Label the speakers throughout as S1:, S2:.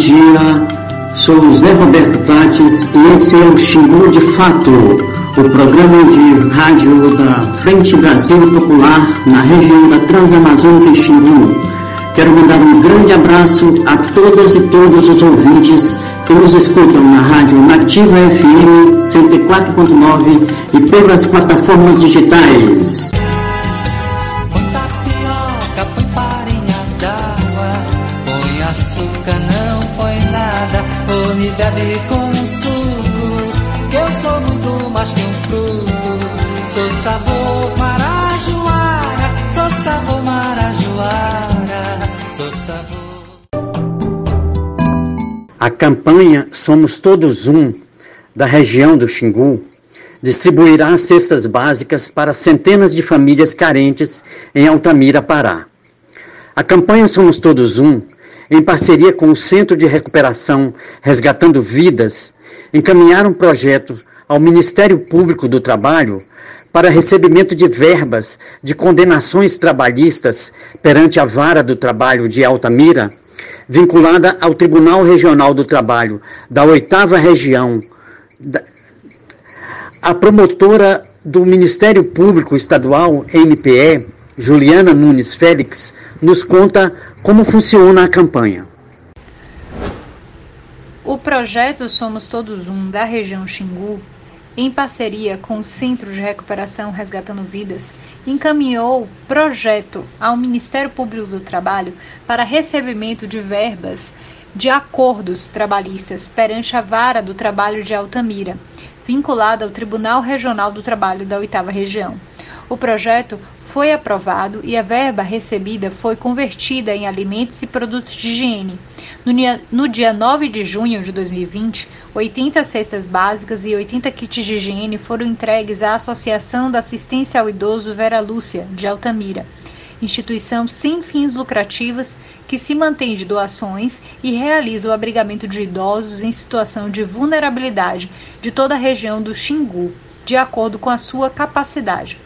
S1: dia, sou Zé Roberto Prates e esse é o Xingu de Fato, o programa de rádio da Frente Brasil Popular na região da Transamazônica Xingu. Quero mandar um grande abraço a todas e todos os ouvintes que nos escutam na rádio Nativa FM 104.9 e pelas plataformas digitais.
S2: Bebe com suco, que eu sou muito mais que um fruto. Sou sabor marajoara, sou sabor marajoara, sou sabor.
S1: A campanha Somos Todos Um, da região do Xingu, distribuirá cestas básicas para centenas de famílias carentes em Altamira, Pará. A campanha Somos Todos Um em parceria com o Centro de Recuperação Resgatando Vidas, encaminharam um projeto ao Ministério Público do Trabalho para recebimento de verbas de condenações trabalhistas perante a Vara do Trabalho de Altamira, vinculada ao Tribunal Regional do Trabalho da Oitava Região. A promotora do Ministério Público Estadual, MPE, Juliana Nunes Félix, nos conta como funciona a campanha.
S3: O projeto Somos Todos Um da região Xingu, em parceria com o Centro de Recuperação Resgatando Vidas, encaminhou projeto ao Ministério Público do Trabalho para recebimento de verbas de acordos trabalhistas perante a Vara do Trabalho de Altamira, vinculada ao Tribunal Regional do Trabalho da Oitava Região. O projeto foi aprovado e a verba recebida foi convertida em alimentos e produtos de higiene. No dia, no dia 9 de junho de 2020, 80 cestas básicas e 80 kits de higiene foram entregues à Associação da Assistência ao Idoso Vera Lúcia, de Altamira, instituição sem fins lucrativos que se mantém de doações e realiza o abrigamento de idosos em situação de vulnerabilidade de toda a região do Xingu, de acordo com a sua capacidade.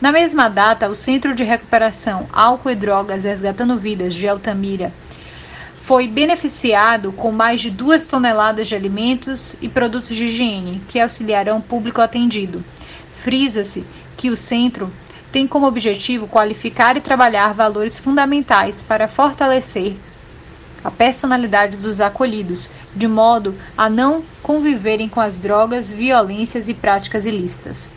S3: Na mesma data, o Centro de Recuperação Álcool e Drogas Resgatando Vidas de Altamira foi beneficiado com mais de duas toneladas de alimentos e produtos de higiene que auxiliarão o público atendido. Frisa-se que o centro tem como objetivo qualificar e trabalhar valores fundamentais para fortalecer a personalidade dos acolhidos, de modo a não conviverem com as drogas, violências e práticas ilícitas.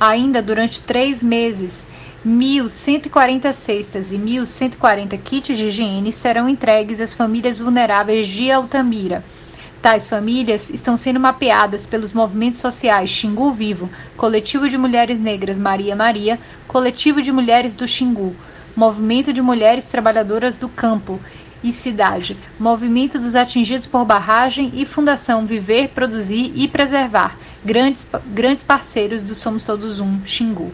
S3: Ainda durante três meses, 1.140 cestas e 1.140 kits de higiene serão entregues às famílias vulneráveis de Altamira. Tais famílias estão sendo mapeadas pelos movimentos sociais Xingu Vivo, Coletivo de Mulheres Negras Maria Maria, Coletivo de Mulheres do Xingu, Movimento de Mulheres Trabalhadoras do Campo e Cidade, Movimento dos Atingidos por Barragem e Fundação Viver, Produzir e Preservar, grandes, grandes parceiros do Somos Todos Um, Xingu.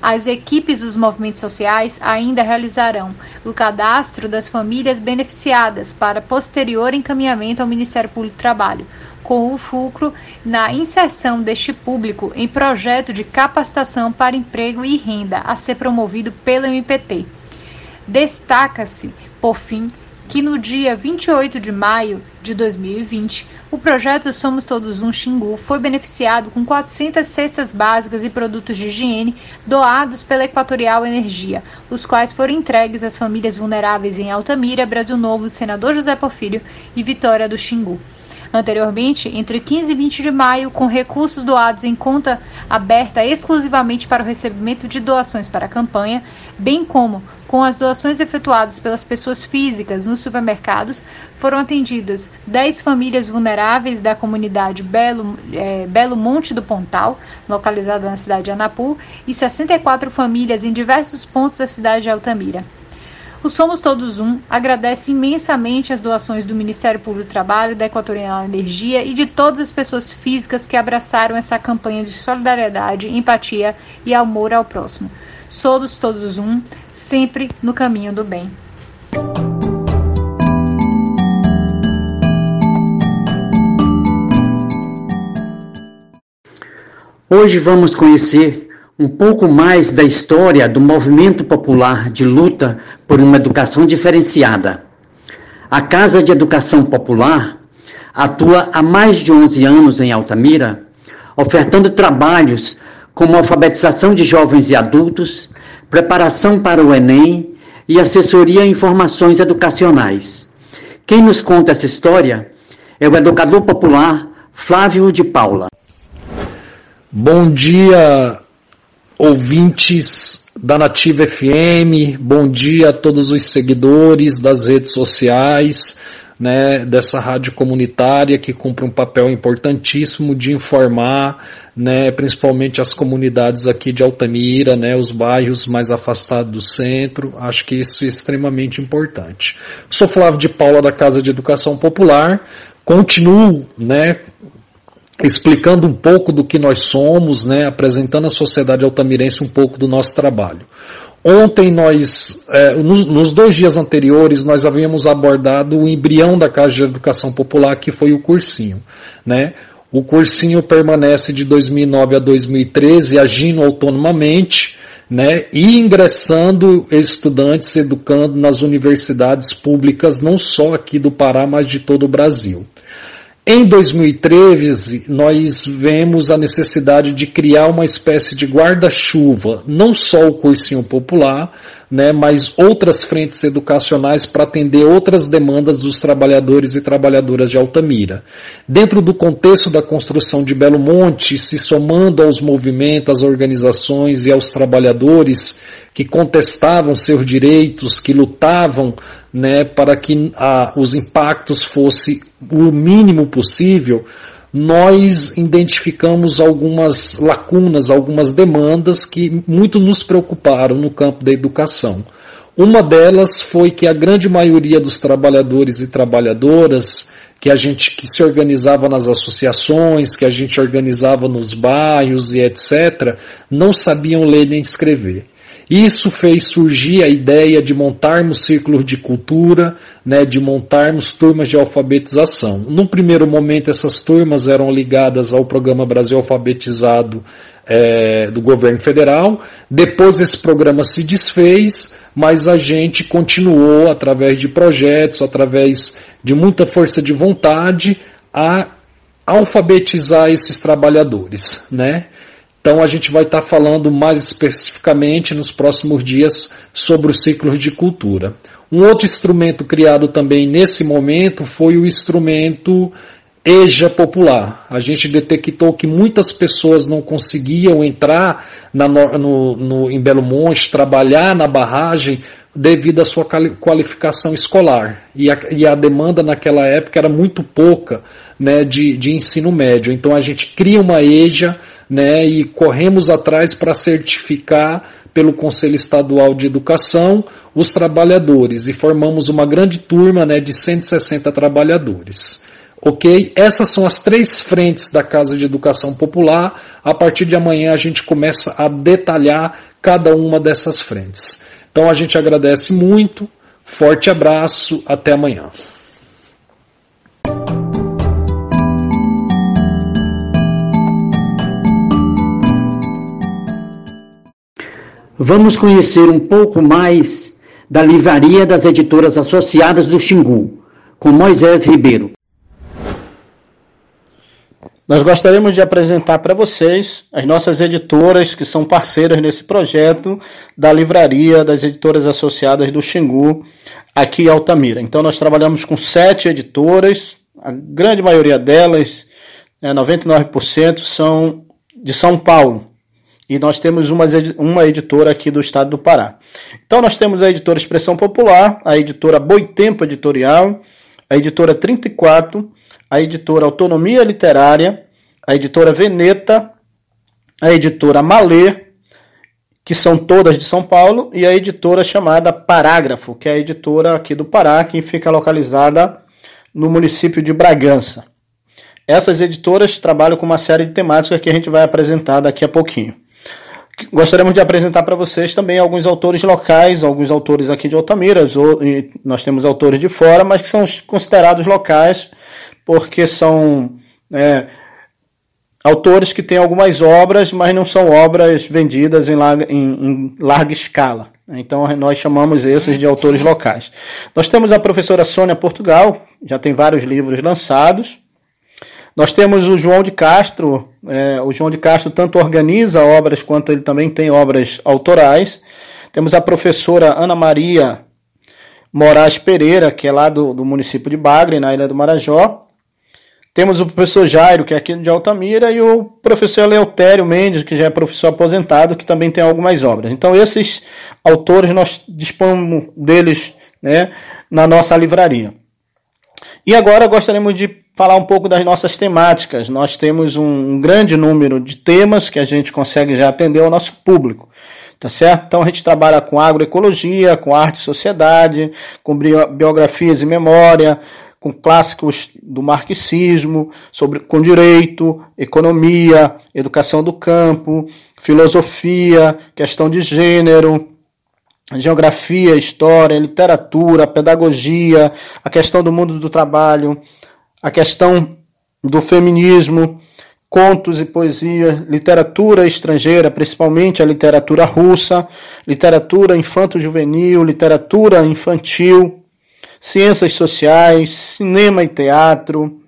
S3: As equipes dos movimentos sociais ainda realizarão o cadastro das famílias beneficiadas para posterior encaminhamento ao Ministério Público do Trabalho, com o fulcro na inserção deste público em projeto de capacitação para emprego e renda a ser promovido pelo MPT. Destaca-se, por fim, que no dia 28 de maio de 2020, o projeto Somos Todos um Xingu foi beneficiado com 400 cestas básicas e produtos de higiene doados pela Equatorial Energia, os quais foram entregues às famílias vulneráveis em Altamira, Brasil Novo, Senador José Porfírio e Vitória do Xingu. Anteriormente, entre 15 e 20 de maio, com recursos doados em conta aberta exclusivamente para o recebimento de doações para a campanha, bem como com as doações efetuadas pelas pessoas físicas nos supermercados, foram atendidas 10 famílias vulneráveis da comunidade Belo, é, Belo Monte do Pontal, localizada na cidade de Anapu, e 64 famílias em diversos pontos da cidade de Altamira. O Somos Todos Um agradece imensamente as doações do Ministério Público do Trabalho, da Equatorial Energia e de todas as pessoas físicas que abraçaram essa campanha de solidariedade, empatia e amor ao próximo. Somos todos um, sempre no caminho do bem.
S1: Hoje vamos conhecer um pouco mais da história do movimento popular de luta por uma educação diferenciada. A Casa de Educação Popular atua há mais de 11 anos em Altamira, ofertando trabalhos como alfabetização de jovens e adultos, preparação para o Enem e assessoria e informações educacionais. Quem nos conta essa história é o educador popular Flávio de Paula.
S4: Bom dia, ouvintes da Nativa FM, bom dia a todos os seguidores das redes sociais, né, dessa rádio comunitária que cumpre um papel importantíssimo de informar, né, principalmente as comunidades aqui de Altamira, né, os bairros mais afastados do centro. Acho que isso é extremamente importante. Sou Flávio de Paula da Casa de Educação Popular. Continuo, né, explicando um pouco do que nós somos, né, apresentando à sociedade altamirense um pouco do nosso trabalho. Ontem nós, é, nos, nos, dois dias anteriores, nós havíamos abordado o embrião da Casa de Educação Popular, que foi o cursinho, né? O cursinho permanece de 2009 a 2013 agindo autonomamente, né, e ingressando estudantes educando nas universidades públicas, não só aqui do Pará, mas de todo o Brasil. Em 2013, nós vemos a necessidade de criar uma espécie de guarda-chuva, não só o cursinho popular, né, mas outras frentes educacionais para atender outras demandas dos trabalhadores e trabalhadoras de Altamira. Dentro do contexto da construção de Belo Monte, se somando aos movimentos, às organizações e aos trabalhadores que contestavam seus direitos, que lutavam né, para que a, os impactos fossem o mínimo possível, nós identificamos algumas lacunas, algumas demandas que muito nos preocuparam no campo da educação. Uma delas foi que a grande maioria dos trabalhadores e trabalhadoras que a gente que se organizava nas associações, que a gente organizava nos bairros e etc, não sabiam ler nem escrever. Isso fez surgir a ideia de montarmos círculos de cultura, né, de montarmos turmas de alfabetização. No primeiro momento, essas turmas eram ligadas ao programa Brasil Alfabetizado é, do governo federal. Depois esse programa se desfez, mas a gente continuou através de projetos, através de muita força de vontade, a alfabetizar esses trabalhadores, né? Então a gente vai estar tá falando mais especificamente nos próximos dias sobre os ciclos de cultura. Um outro instrumento criado também nesse momento foi o instrumento EJA popular. A gente detectou que muitas pessoas não conseguiam entrar na, no, no, em Belo Monte, trabalhar na barragem, devido à sua qualificação escolar. E a, e a demanda naquela época era muito pouca né, de, de ensino médio. Então a gente cria uma EJA né, e corremos atrás para certificar pelo Conselho Estadual de Educação os trabalhadores e formamos uma grande turma né, de 160 trabalhadores. Ok? Essas são as três frentes da Casa de Educação Popular. A partir de amanhã a gente começa a detalhar cada uma dessas frentes. Então a gente agradece muito, forte abraço, até amanhã.
S1: Vamos conhecer um pouco mais da livraria das editoras associadas do Xingu, com Moisés Ribeiro.
S5: Nós gostaríamos de apresentar para vocês as nossas editoras que são parceiras nesse projeto da livraria das editoras associadas do Xingu, aqui em Altamira. Então, nós trabalhamos com sete editoras, a grande maioria delas, 99%, são de São Paulo e nós temos uma, uma editora aqui do estado do Pará. Então nós temos a editora Expressão Popular, a editora Boitempo Editorial, a editora 34, a editora Autonomia Literária, a editora Veneta, a editora Malê, que são todas de São Paulo, e a editora chamada Parágrafo, que é a editora aqui do Pará, que fica localizada no município de Bragança. Essas editoras trabalham com uma série de temáticas que a gente vai apresentar daqui a pouquinho. Gostaríamos de apresentar para vocês também alguns autores locais, alguns autores aqui de Altamira, nós temos autores de fora, mas que são considerados locais porque são é, autores que têm algumas obras, mas não são obras vendidas em larga, em, em larga escala. Então nós chamamos esses de autores locais. Nós temos a professora Sônia Portugal, já tem vários livros lançados. Nós temos o João de Castro, é, o João de Castro tanto organiza obras quanto ele também tem obras autorais. Temos a professora Ana Maria Moraes Pereira, que é lá do, do município de Bagre, na Ilha do Marajó. Temos o professor Jairo, que é aqui de Altamira, e o professor Eleutério Mendes, que já é professor aposentado, que também tem algumas obras. Então, esses autores nós dispomos deles né, na nossa livraria. E agora gostaríamos de falar um pouco das nossas temáticas. Nós temos um grande número de temas que a gente consegue já atender ao nosso público. Tá certo? Então a gente trabalha com agroecologia, com arte e sociedade, com biografias e memória, com clássicos do marxismo, sobre, com direito, economia, educação do campo, filosofia, questão de gênero, geografia, história, literatura, pedagogia, a questão do mundo do trabalho, a questão do feminismo, contos e poesia, literatura estrangeira, principalmente a literatura russa, literatura infanto-juvenil, literatura infantil, ciências sociais, cinema e teatro.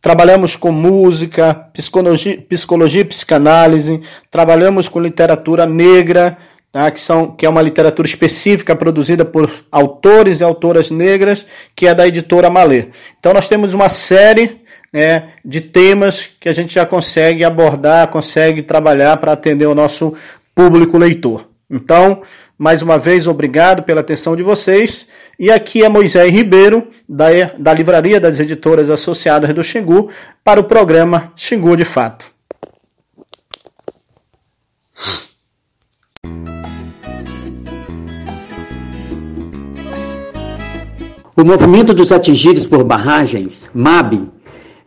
S5: Trabalhamos com música, psicologia, psicologia e psicanálise, trabalhamos com literatura negra, tá? que, são, que é uma literatura específica produzida por autores e autoras negras, que é da editora Malê. Então nós temos uma série né, de temas que a gente já consegue abordar, consegue trabalhar para atender o nosso público leitor. Então, mais uma vez, obrigado pela atenção de vocês. E aqui é Moisés Ribeiro, da, da Livraria das Editoras Associadas do Xingu, para o programa Xingu de Fato.
S1: O movimento dos atingidos por barragens, MAB,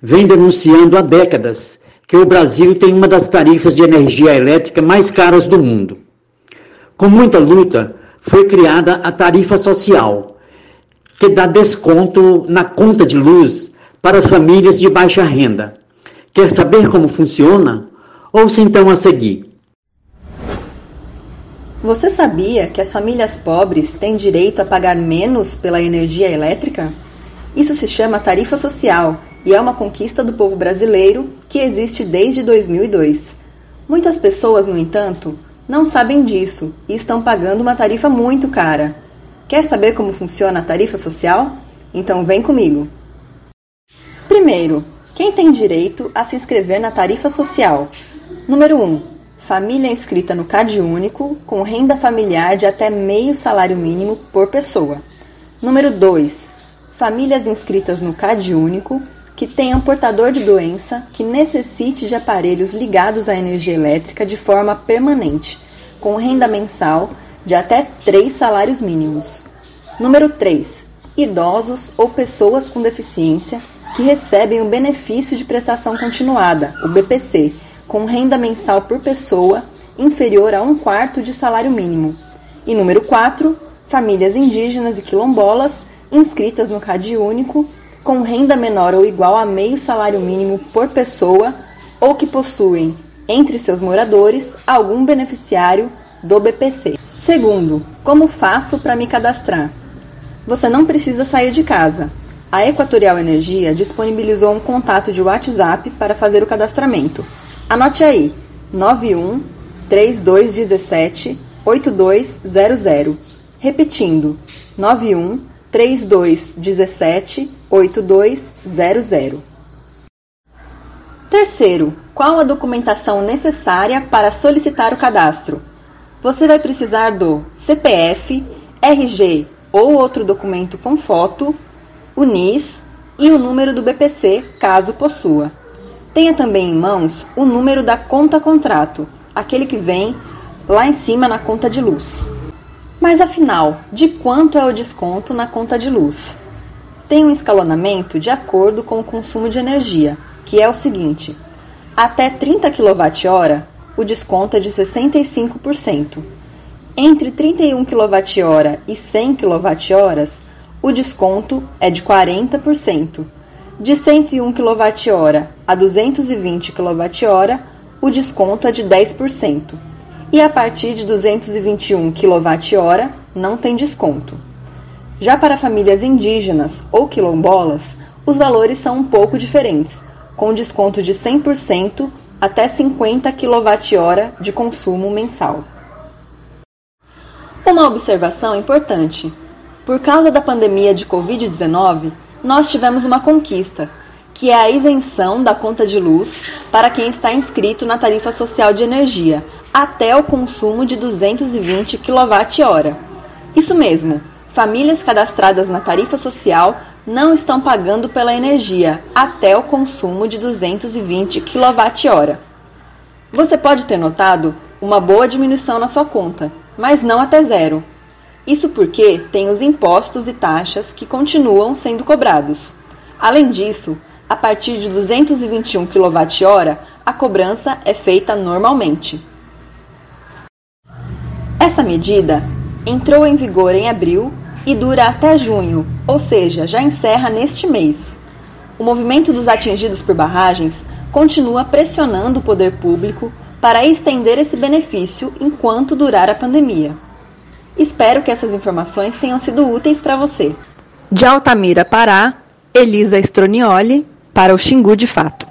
S1: vem denunciando há décadas que o Brasil tem uma das tarifas de energia elétrica mais caras do mundo. Com muita luta, foi criada a tarifa social, que dá desconto na conta de luz para famílias de baixa renda. Quer saber como funciona? Ouça então a seguir.
S6: Você sabia que as famílias pobres têm direito a pagar menos pela energia elétrica? Isso se chama tarifa social e é uma conquista do povo brasileiro que existe desde 2002. Muitas pessoas, no entanto, não sabem disso e estão pagando uma tarifa muito cara. Quer saber como funciona a tarifa social? Então vem comigo. Primeiro, quem tem direito a se inscrever na tarifa social? Número 1. Família inscrita no CAD único com renda familiar de até meio salário mínimo por pessoa. Número 2. Famílias inscritas no CAD único que tenham portador de doença que necessite de aparelhos ligados à energia elétrica de forma permanente, com renda mensal de até três salários mínimos. Número 3. Idosos ou pessoas com deficiência que recebem o benefício de prestação continuada, o BPC, com renda mensal por pessoa inferior a um quarto de salário mínimo. E número 4. Famílias indígenas e quilombolas inscritas no CAD único com renda menor ou igual a meio salário mínimo por pessoa ou que possuem, entre seus moradores, algum beneficiário do BPC. Segundo, como faço para me cadastrar? Você não precisa sair de casa. A Equatorial Energia disponibilizou um contato de WhatsApp para fazer o cadastramento. Anote aí: 91 3217 8200. Repetindo: 91 3217 8200. Terceiro, qual a documentação necessária para solicitar o cadastro? Você vai precisar do CPF, RG ou outro documento com foto, o NIS e o número do BPC, caso possua. Tenha também em mãos o número da conta contrato, aquele que vem lá em cima na conta de luz. Mas afinal, de quanto é o desconto na conta de luz? Tem um escalonamento de acordo com o consumo de energia, que é o seguinte: até 30 kWh, o desconto é de 65%. Entre 31 kWh e 100 kWh, o desconto é de 40%. De 101 kWh a 220 kWh, o desconto é de 10%. E a partir de 221 kWh não tem desconto. Já para famílias indígenas ou quilombolas, os valores são um pouco diferentes, com desconto de 100% até 50 kWh de consumo mensal. Uma observação importante: por causa da pandemia de Covid-19, nós tivemos uma conquista, que é a isenção da conta de luz para quem está inscrito na tarifa social de energia, até o consumo de 220 kWh. Isso mesmo, famílias cadastradas na tarifa social não estão pagando pela energia até o consumo de 220 kWh. Você pode ter notado uma boa diminuição na sua conta, mas não até zero. Isso porque tem os impostos e taxas que continuam sendo cobrados. Além disso, a partir de 221 kWh, a cobrança é feita normalmente. Essa medida entrou em vigor em abril e dura até junho, ou seja, já encerra neste mês. O movimento dos atingidos por barragens continua pressionando o poder público para estender esse benefício enquanto durar a pandemia. Espero que essas informações tenham sido úteis para você. De Altamira, Pará, Elisa Stronioli, para o Xingu de Fato.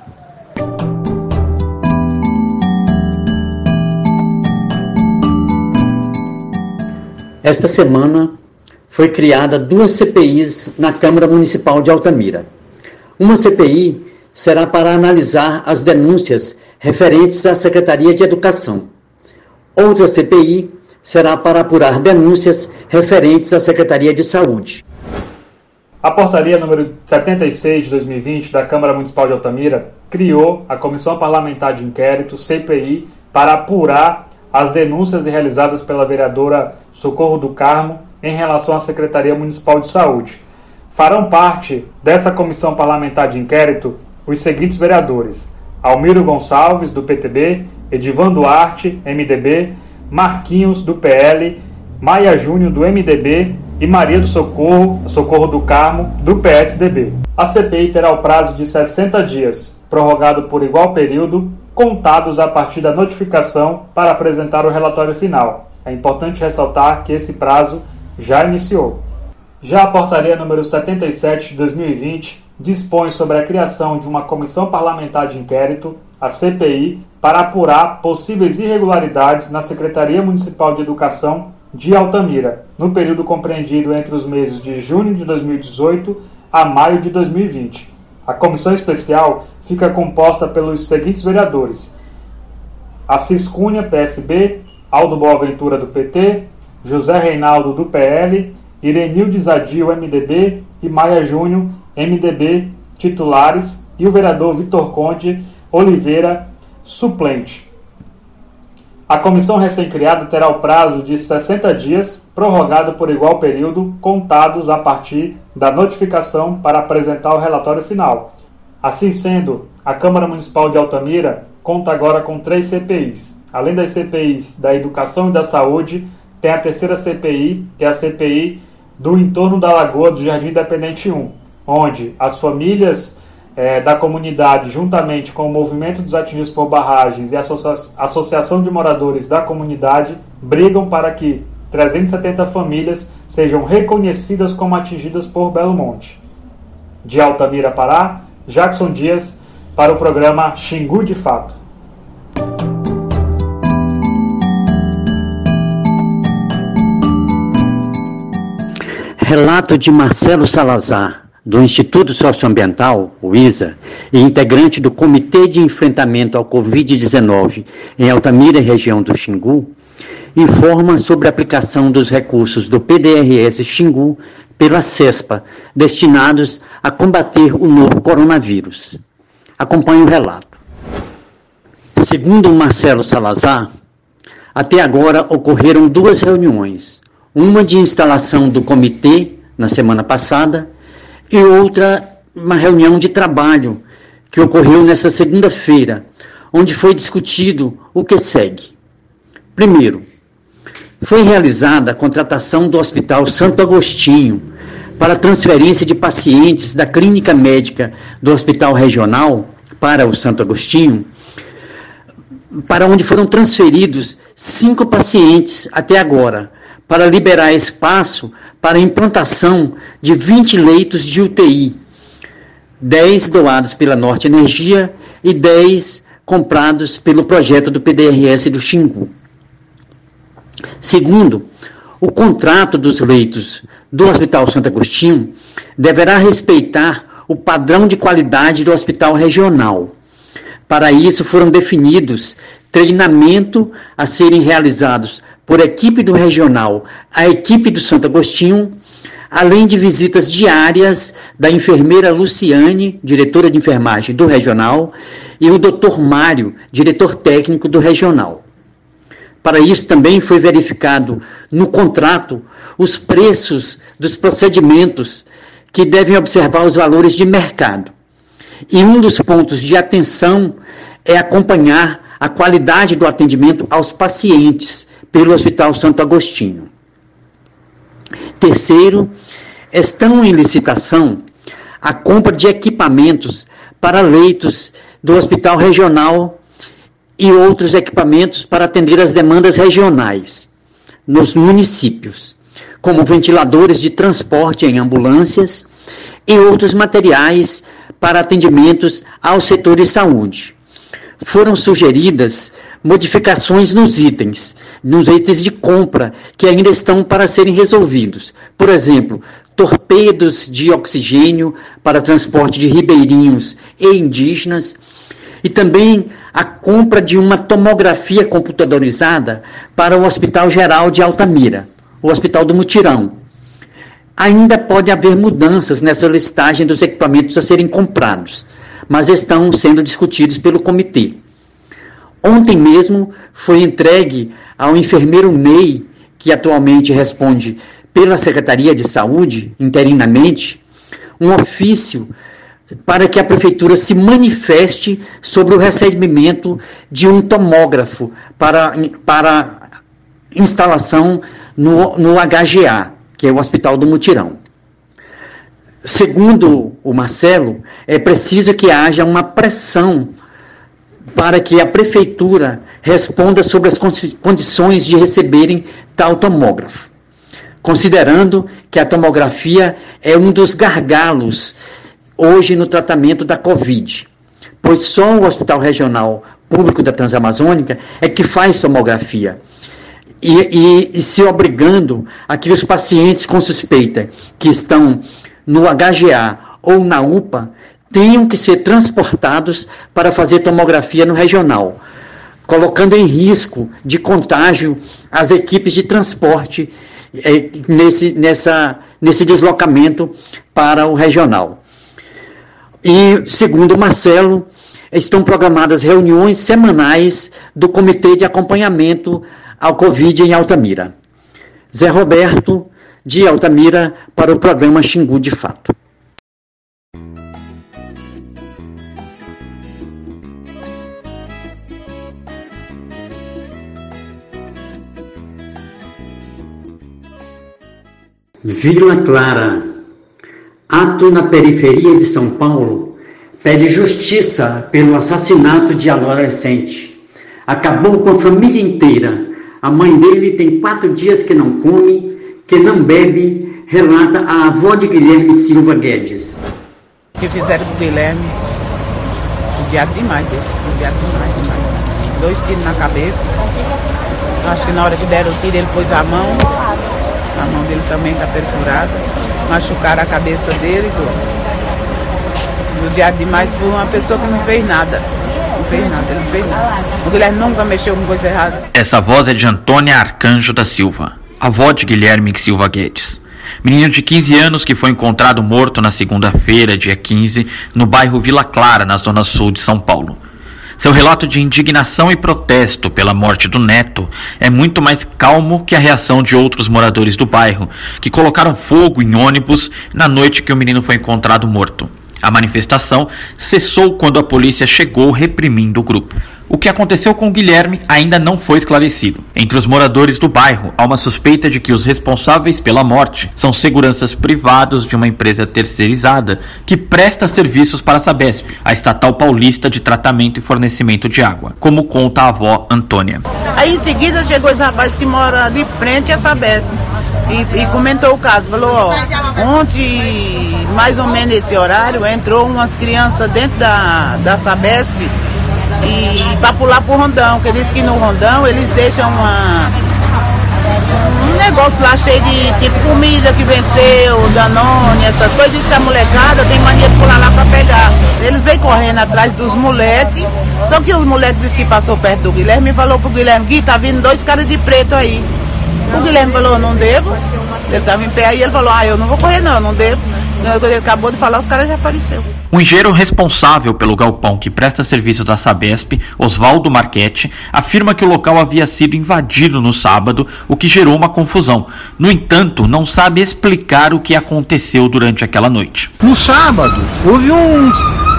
S1: Esta semana foi criada duas CPIs na Câmara Municipal de Altamira. Uma CPI será para analisar as denúncias referentes à Secretaria de Educação. Outra CPI será para apurar denúncias referentes à Secretaria de Saúde.
S7: A portaria número 76 de 2020 da Câmara Municipal de Altamira criou a Comissão Parlamentar de Inquérito, CPI, para apurar as denúncias realizadas pela vereadora Socorro do Carmo em relação à Secretaria Municipal de Saúde. Farão parte dessa comissão parlamentar de inquérito os seguintes vereadores: Almiro Gonçalves, do PTB, Edivan Duarte, MDB, Marquinhos, do PL, Maia Júnior, do MDB e Maria do Socorro, Socorro do Carmo, do PSDB. A CPI terá o prazo de 60 dias, prorrogado por igual período, contados a partir da notificação para apresentar o relatório final. É importante ressaltar que esse prazo já iniciou. Já a portaria número 77 de 2020 dispõe sobre a criação de uma comissão parlamentar de inquérito, a CPI, para apurar possíveis irregularidades na Secretaria Municipal de Educação de Altamira, no período compreendido entre os meses de junho de 2018 a maio de 2020. A comissão especial fica composta pelos seguintes vereadores: Assis Cunha, PSB, Aldo Boaventura, do PT, José Reinaldo, do PL, Irenilde Zadio, MDB e Maia Júnior, MDB, titulares, e o vereador Vitor Conde Oliveira, suplente. A comissão recém-criada terá o prazo de 60 dias, prorrogado por igual período, contados a partir da notificação para apresentar o relatório final. Assim sendo, a Câmara Municipal de Altamira conta agora com três CPIs. Além das CPIs da Educação e da Saúde, tem a terceira CPI, que é a CPI do entorno da Lagoa do Jardim Independente 1, onde as famílias é, da comunidade, juntamente com o movimento dos atingidos por barragens e a Associação de Moradores da Comunidade, brigam para que 370 famílias sejam reconhecidas como atingidas por Belo Monte. De Altamira, Pará, Jackson Dias, para o programa Xingu de Fato.
S1: Relato de Marcelo Salazar, do Instituto Socioambiental, o ISA, e integrante do Comitê de Enfrentamento ao Covid-19 em Altamira, região do Xingu, informa sobre a aplicação dos recursos do PDRS Xingu pela CESPA, destinados a combater o novo coronavírus. Acompanhe o relato. Segundo Marcelo Salazar, até agora ocorreram duas reuniões uma de instalação do comitê na semana passada e outra uma reunião de trabalho que ocorreu nessa segunda-feira, onde foi discutido o que segue. Primeiro, foi realizada a contratação do Hospital Santo Agostinho para transferência de pacientes da clínica médica do Hospital Regional para o Santo Agostinho, para onde foram transferidos cinco pacientes até agora, para liberar espaço para implantação de 20 leitos de UTI, 10 doados pela Norte Energia e 10 comprados pelo projeto do PDRS do Xingu. Segundo, o contrato dos leitos do Hospital Santo Agostinho deverá respeitar o padrão de qualidade do hospital regional. Para isso foram definidos treinamento a serem realizados por equipe do regional à equipe do Santo Agostinho, além de visitas diárias da enfermeira Luciane, diretora de enfermagem do regional, e o Dr. Mário, diretor técnico do regional. Para isso também foi verificado no contrato os preços dos procedimentos que devem observar os valores de mercado. E um dos pontos de atenção é acompanhar a qualidade do atendimento aos pacientes pelo Hospital Santo Agostinho. Terceiro, estão em licitação a compra de equipamentos para leitos do Hospital Regional e outros equipamentos para atender as demandas regionais nos municípios, como ventiladores de transporte em ambulâncias e outros materiais para atendimentos ao setor de saúde foram sugeridas modificações nos itens, nos itens de compra, que ainda estão para serem resolvidos. Por exemplo, torpedos de oxigênio para transporte de ribeirinhos e indígenas, e também a compra de uma tomografia computadorizada para o Hospital Geral de Altamira, o Hospital do Mutirão. Ainda pode haver mudanças nessa listagem dos equipamentos a serem comprados mas estão sendo discutidos pelo comitê. Ontem mesmo foi entregue ao enfermeiro Ney, que atualmente responde pela Secretaria de Saúde, interinamente, um ofício para que a prefeitura se manifeste sobre o recebimento de um tomógrafo para, para instalação no, no HGA, que é o Hospital do Mutirão. Segundo o Marcelo, é preciso que haja uma pressão para que a prefeitura responda sobre as condições de receberem tal tomógrafo, considerando que a tomografia é um dos gargalos hoje no tratamento da Covid, pois só o Hospital Regional Público da Transamazônica é que faz tomografia. E, e, e se obrigando a que os pacientes com suspeita que estão no HGA ou na UPA tenham que ser transportados para fazer tomografia no regional, colocando em risco de contágio as equipes de transporte é, nesse, nessa, nesse deslocamento para o regional. E, segundo Marcelo, estão programadas reuniões semanais do Comitê de Acompanhamento ao Covid em Altamira. Zé Roberto, de Altamira para o programa Xingu de Fato. Vila Clara. Ato na periferia de São Paulo pede justiça pelo assassinato de adolescente. Acabou com a família inteira. A mãe dele tem quatro dias que não come que não bebe, relata a avó de Guilherme Silva Guedes.
S8: que fizeram com o Guilherme, judiado demais, judiado demais, demais. Dois tiros na cabeça. Acho que na hora que deram o tiro ele pôs a mão. A mão dele também está perfurada. Machucaram a cabeça dele. Judiado demais por uma pessoa que não fez nada. Não fez nada, ele não fez nada. O Guilherme nunca mexeu com coisa errada.
S9: Essa voz é de Antônia Arcanjo da Silva avó de Guilherme Silva Guedes. Menino de 15 anos que foi encontrado morto na segunda-feira, dia 15, no bairro Vila Clara, na zona sul de São Paulo. Seu relato de indignação e protesto pela morte do neto é muito mais calmo que a reação de outros moradores do bairro, que colocaram fogo em ônibus na noite que o menino foi encontrado morto. A manifestação cessou quando a polícia chegou reprimindo o grupo. O que aconteceu com Guilherme ainda não foi esclarecido. Entre os moradores do bairro, há uma suspeita de que os responsáveis pela morte são seguranças privados de uma empresa terceirizada que presta serviços para a Sabesp, a estatal paulista de tratamento e fornecimento de água, como conta a avó Antônia.
S8: Aí em seguida chegou esse rapaz que mora de frente a Sabesp e, e comentou o caso. Falou, ó, ontem, mais ou menos esse horário, entrou umas crianças dentro da, da Sabesp e para pular pro rondão, que eles que no rondão eles deixam uma, um negócio lá cheio de tipo comida que venceu, Danone, essas coisas, diz que a molecada tem mania de pular lá para pegar. Eles vêm correndo atrás dos moleques, só que o moleque disse que passou perto do Guilherme e falou pro Guilherme, Gui, tá vindo dois caras de preto aí. O Guilherme falou, não devo. Ele estava em pé aí, ele falou, ah, eu não vou correr não, não devo. Quando ele acabou de falar, os caras já apareceu.
S9: O engenheiro responsável pelo galpão que presta serviços à Sabesp, Oswaldo Marchetti, afirma que o local havia sido invadido no sábado, o que gerou uma confusão. No entanto, não sabe explicar o que aconteceu durante aquela noite.
S10: No sábado, houve um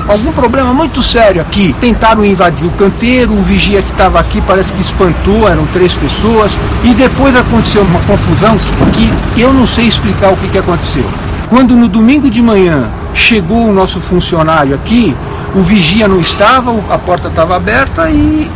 S10: algum problema muito sério aqui. Tentaram invadir o canteiro, o vigia que estava aqui parece que espantou, eram três pessoas, e depois aconteceu uma confusão que eu não sei explicar o que, que aconteceu. Quando no domingo de manhã chegou o nosso funcionário aqui, o vigia não estava, a porta estava aberta e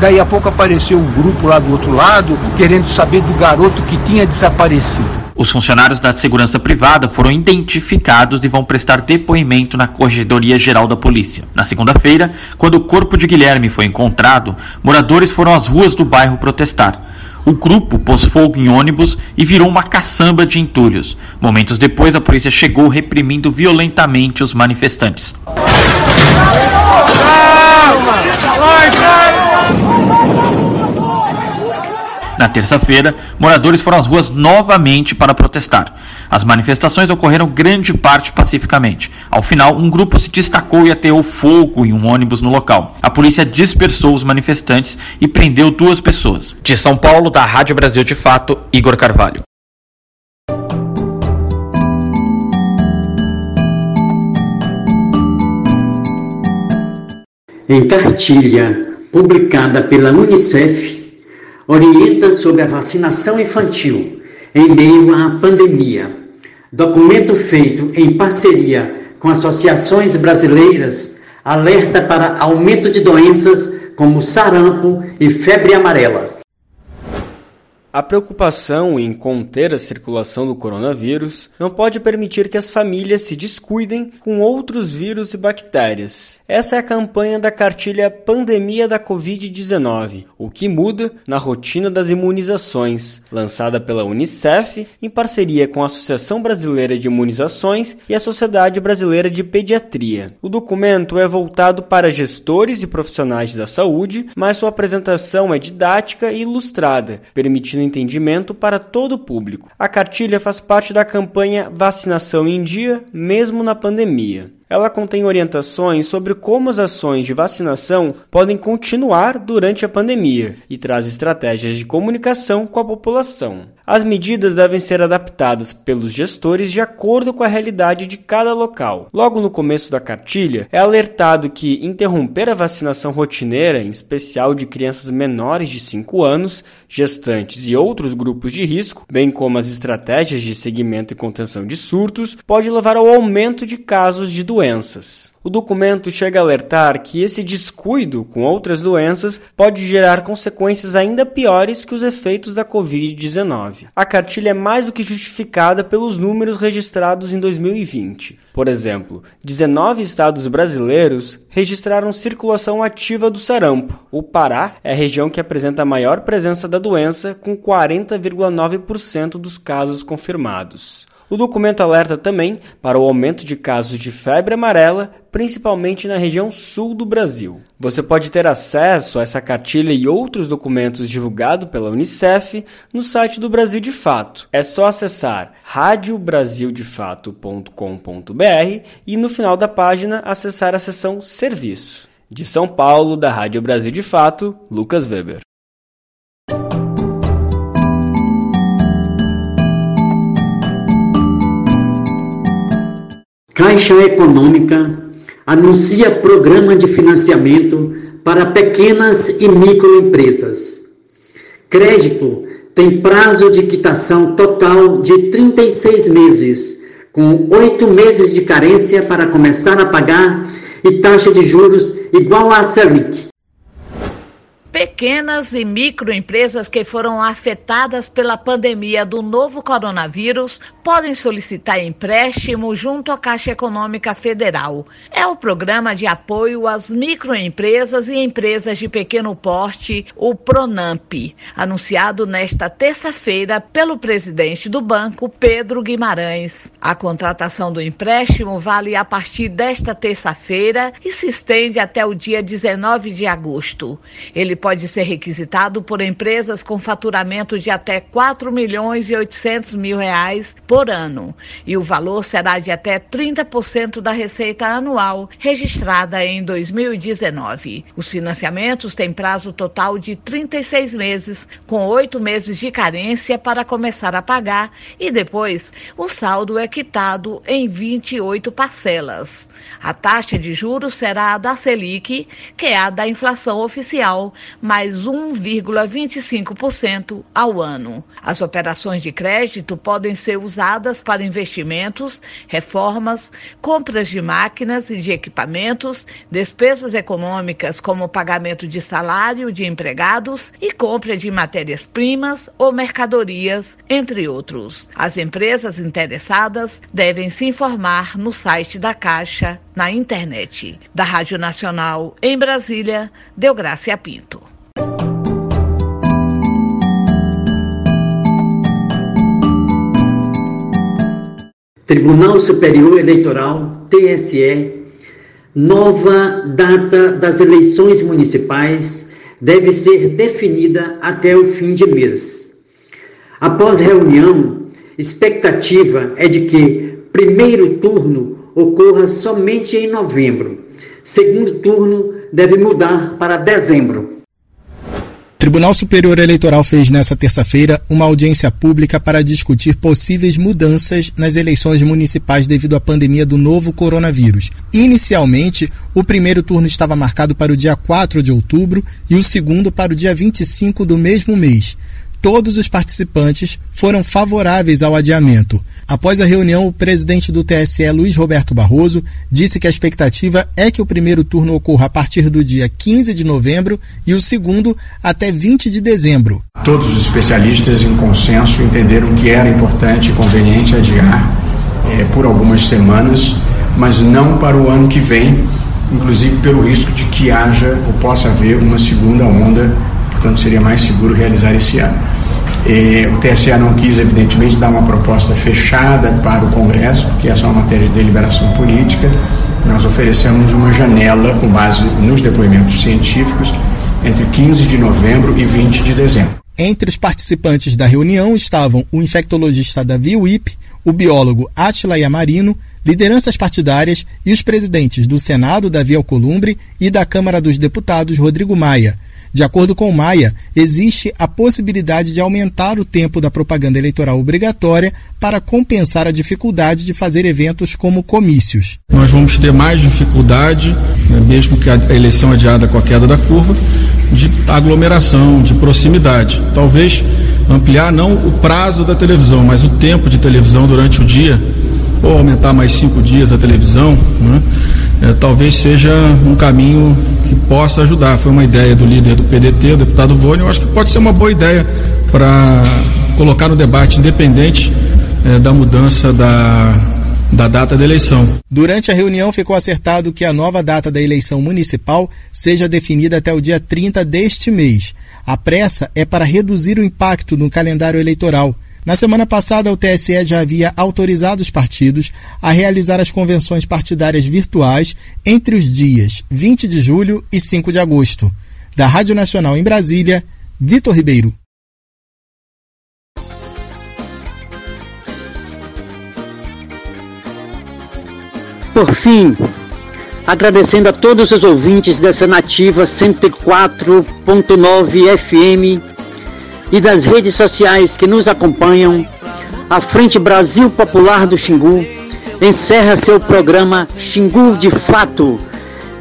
S10: daí a pouco apareceu um grupo lá do outro lado querendo saber do garoto que tinha desaparecido.
S9: Os funcionários da segurança privada foram identificados e vão prestar depoimento na Corregedoria Geral da Polícia. Na segunda-feira, quando o corpo de Guilherme foi encontrado, moradores foram às ruas do bairro protestar. O grupo pôs fogo em ônibus e virou uma caçamba de entulhos. Momentos depois, a polícia chegou reprimindo violentamente os manifestantes. Na terça-feira, moradores foram às ruas novamente para protestar. As manifestações ocorreram grande parte pacificamente. Ao final, um grupo se destacou e ateou fogo em um ônibus no local. A polícia dispersou os manifestantes e prendeu duas pessoas. De São Paulo, da Rádio Brasil de Fato, Igor Carvalho.
S1: Em cartilha publicada pela Unicef, orienta sobre a vacinação infantil em meio à pandemia. Documento feito em parceria com associações brasileiras alerta para aumento de doenças como sarampo e febre amarela.
S11: A preocupação em conter a circulação do coronavírus não pode permitir que as famílias se descuidem com outros vírus e bactérias. Essa é a campanha da cartilha Pandemia da Covid-19, o que muda na rotina das imunizações, lançada pela Unicef em parceria com a Associação Brasileira de Imunizações e a Sociedade Brasileira de Pediatria. O documento é voltado para gestores e profissionais da saúde, mas sua apresentação é didática e ilustrada, permitindo no entendimento para todo o público. A cartilha faz parte da campanha Vacinação em Dia, mesmo na pandemia. Ela contém orientações sobre como as ações de vacinação podem continuar durante a pandemia e traz estratégias de comunicação com a população. As medidas devem ser adaptadas pelos gestores de acordo com a realidade de cada local. Logo no começo da cartilha, é alertado que interromper a vacinação rotineira, em especial de crianças menores de 5 anos, gestantes e outros grupos de risco, bem como as estratégias de seguimento e contenção de surtos, pode levar ao aumento de casos de doenças doenças. O documento chega a alertar que esse descuido com outras doenças pode gerar consequências ainda piores que os efeitos da Covid-19. A cartilha é mais do que justificada pelos números registrados em 2020. Por exemplo, 19 estados brasileiros registraram circulação ativa do sarampo. O Pará é a região que apresenta a maior presença da doença, com 40,9% dos casos confirmados. O documento alerta também para o aumento de casos de febre amarela, principalmente na região sul do Brasil. Você pode ter acesso a essa cartilha e outros documentos divulgados pela Unicef no site do Brasil de Fato. É só acessar radiobrasildefato.com.br e no final da página acessar a seção Serviço. De São Paulo, da Rádio Brasil de Fato, Lucas Weber.
S1: Caixa Econômica anuncia programa de financiamento para pequenas e microempresas. Crédito tem prazo de quitação total de 36 meses, com oito meses de carência para começar a pagar e taxa de juros igual à Selic.
S12: Pequenas e microempresas que foram afetadas pela pandemia do novo coronavírus podem solicitar empréstimo junto à Caixa Econômica Federal. É o programa de apoio às microempresas e empresas de pequeno porte, o Pronamp, anunciado nesta terça-feira pelo presidente do banco, Pedro Guimarães. A contratação do empréstimo vale a partir desta terça-feira e se estende até o dia 19 de agosto. Ele pode ser requisitado por empresas com faturamento de até 4 milhões e 800 mil reais por ano, e o valor será de até 30% da receita anual registrada em 2019. Os financiamentos têm prazo total de 36 meses, com oito meses de carência para começar a pagar, e depois o saldo é quitado em 28 parcelas. A taxa de juros será a da Selic, que é a da inflação oficial, mais 1,25% ao ano. As operações de crédito podem ser usadas para investimentos, reformas, compras de máquinas e de equipamentos, despesas econômicas como pagamento de salário de empregados e compra de matérias-primas ou mercadorias, entre outros. As empresas interessadas devem se informar no site da Caixa na internet. Da Rádio Nacional em Brasília, Delgrácia Pinto.
S1: Tribunal Superior Eleitoral, TSE, nova data das eleições municipais deve ser definida até o fim de mês. Após reunião, expectativa é de que primeiro turno ocorra somente em novembro. Segundo turno deve mudar para dezembro.
S13: Tribunal Superior Eleitoral fez nesta terça-feira uma audiência pública para discutir possíveis mudanças nas eleições municipais devido à pandemia do novo coronavírus. Inicialmente, o primeiro turno estava marcado para o dia 4 de outubro e o segundo para o dia 25 do mesmo mês todos os participantes foram favoráveis ao adiamento. Após a reunião, o presidente do TSE, Luiz Roberto Barroso, disse que a expectativa é que o primeiro turno ocorra a partir do dia 15 de novembro e o segundo até 20 de dezembro.
S14: Todos os especialistas, em consenso, entenderam que era importante e conveniente adiar é, por algumas semanas, mas não para o ano que vem, inclusive pelo risco de que haja ou possa haver uma segunda onda portanto seria mais seguro realizar esse ano. O TSE não quis, evidentemente, dar uma proposta fechada para o Congresso, porque essa é uma matéria de deliberação política. Nós oferecemos uma janela com base nos depoimentos científicos entre 15 de novembro e 20 de dezembro.
S13: Entre os participantes da reunião estavam o infectologista Davi Wip, o biólogo Atila Yamarino, lideranças partidárias e os presidentes do Senado, Davi Alcolumbre, e da Câmara dos Deputados, Rodrigo Maia. De acordo com Maia, existe a possibilidade de aumentar o tempo da propaganda eleitoral obrigatória para compensar a dificuldade de fazer eventos como comícios.
S15: Nós vamos ter mais dificuldade, né, mesmo que a eleição adiada com a queda da curva, de aglomeração, de proximidade. Talvez ampliar não o prazo da televisão, mas o tempo de televisão durante o dia, ou aumentar mais cinco dias a televisão, né? é, talvez seja um caminho que possa ajudar. Foi uma ideia do líder do PDT, o deputado Vônio, eu acho que pode ser uma boa ideia para colocar no debate independente é, da mudança da, da data da eleição.
S13: Durante a reunião ficou acertado que a nova data da eleição municipal seja definida até o dia 30 deste mês. A pressa é para reduzir o impacto no calendário eleitoral. Na semana passada, o TSE já havia autorizado os partidos a realizar as convenções partidárias virtuais entre os dias 20 de julho e 5 de agosto. Da Rádio Nacional em Brasília, Vitor Ribeiro.
S1: Por fim, agradecendo a todos os ouvintes dessa nativa 104.9 FM e das redes sociais que nos acompanham, a Frente Brasil Popular do Xingu encerra seu programa Xingu de Fato,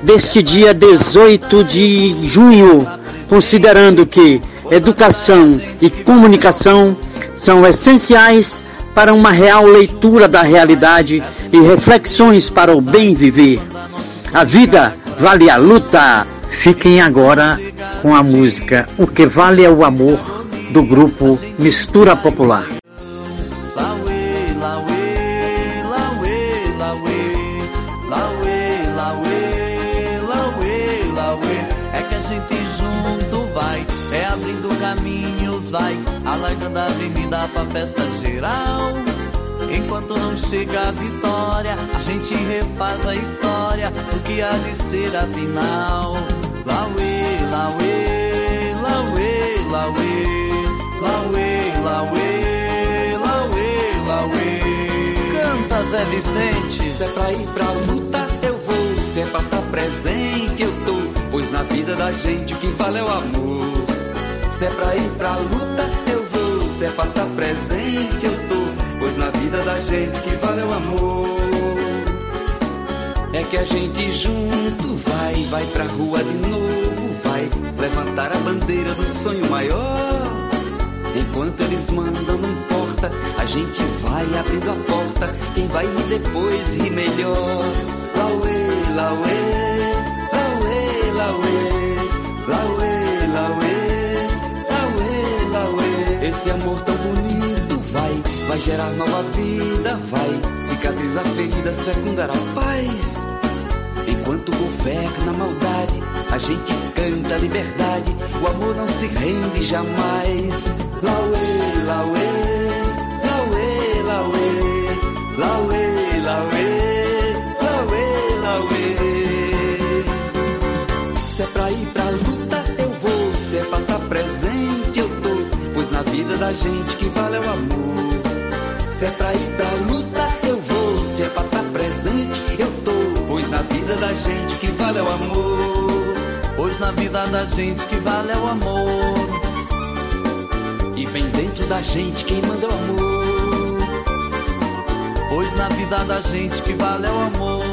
S1: deste dia 18 de junho, considerando que educação e comunicação são essenciais para uma real leitura da realidade e reflexões para o bem viver. A vida vale a luta. Fiquem agora com a música O que vale é o amor do grupo Mistura Popular.
S2: É que a gente junto vai, é abrindo caminhos, vai, alargando a avenida pra festa geral. Enquanto não chega a vitória, a gente refaz a história do que há de ser a final. Lauê, lauê, lauê, lauê, lauê, lauê, lauê. Canta Zé Vicente, se é pra ir pra luta eu vou, se é pra estar presente eu tô, pois na vida da gente o que vale é o amor. Se é pra ir pra luta eu vou, se é pra estar presente eu tô, pois na vida da gente que vale é o amor. É que a gente junto vai, vai pra rua de novo, vai levantar a bandeira do sonho maior. Enquanto eles mandam, não importa, a gente vai abrindo a porta. Quem vai rir depois ri melhor. Lauê, lauê, lauê, lauê, lauê, lauê, lauê, lauê. Esse amor tão bonito vai, vai gerar nova vida, vai cicatrizar feridas, fecundar a paz. Enquanto governa a maldade, a gente canta a liberdade. O amor não se rende jamais. Lauê, lauê, lauê, lauê, lauê, lauê, lauê, lauê. Se é pra ir pra luta, eu vou. Se é pra estar presente, eu tô. Pois na vida da gente que vale é o amor. Se é pra ir pra luta, eu vou. Se é pra estar presente, eu tô. Vida da gente que vale é o amor. Pois na vida da gente que vale é o amor. E vem dentro da gente quem manda o amor. Pois na vida da gente que vale é o amor.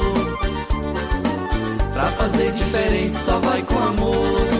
S2: Pra fazer diferente só vai com amor.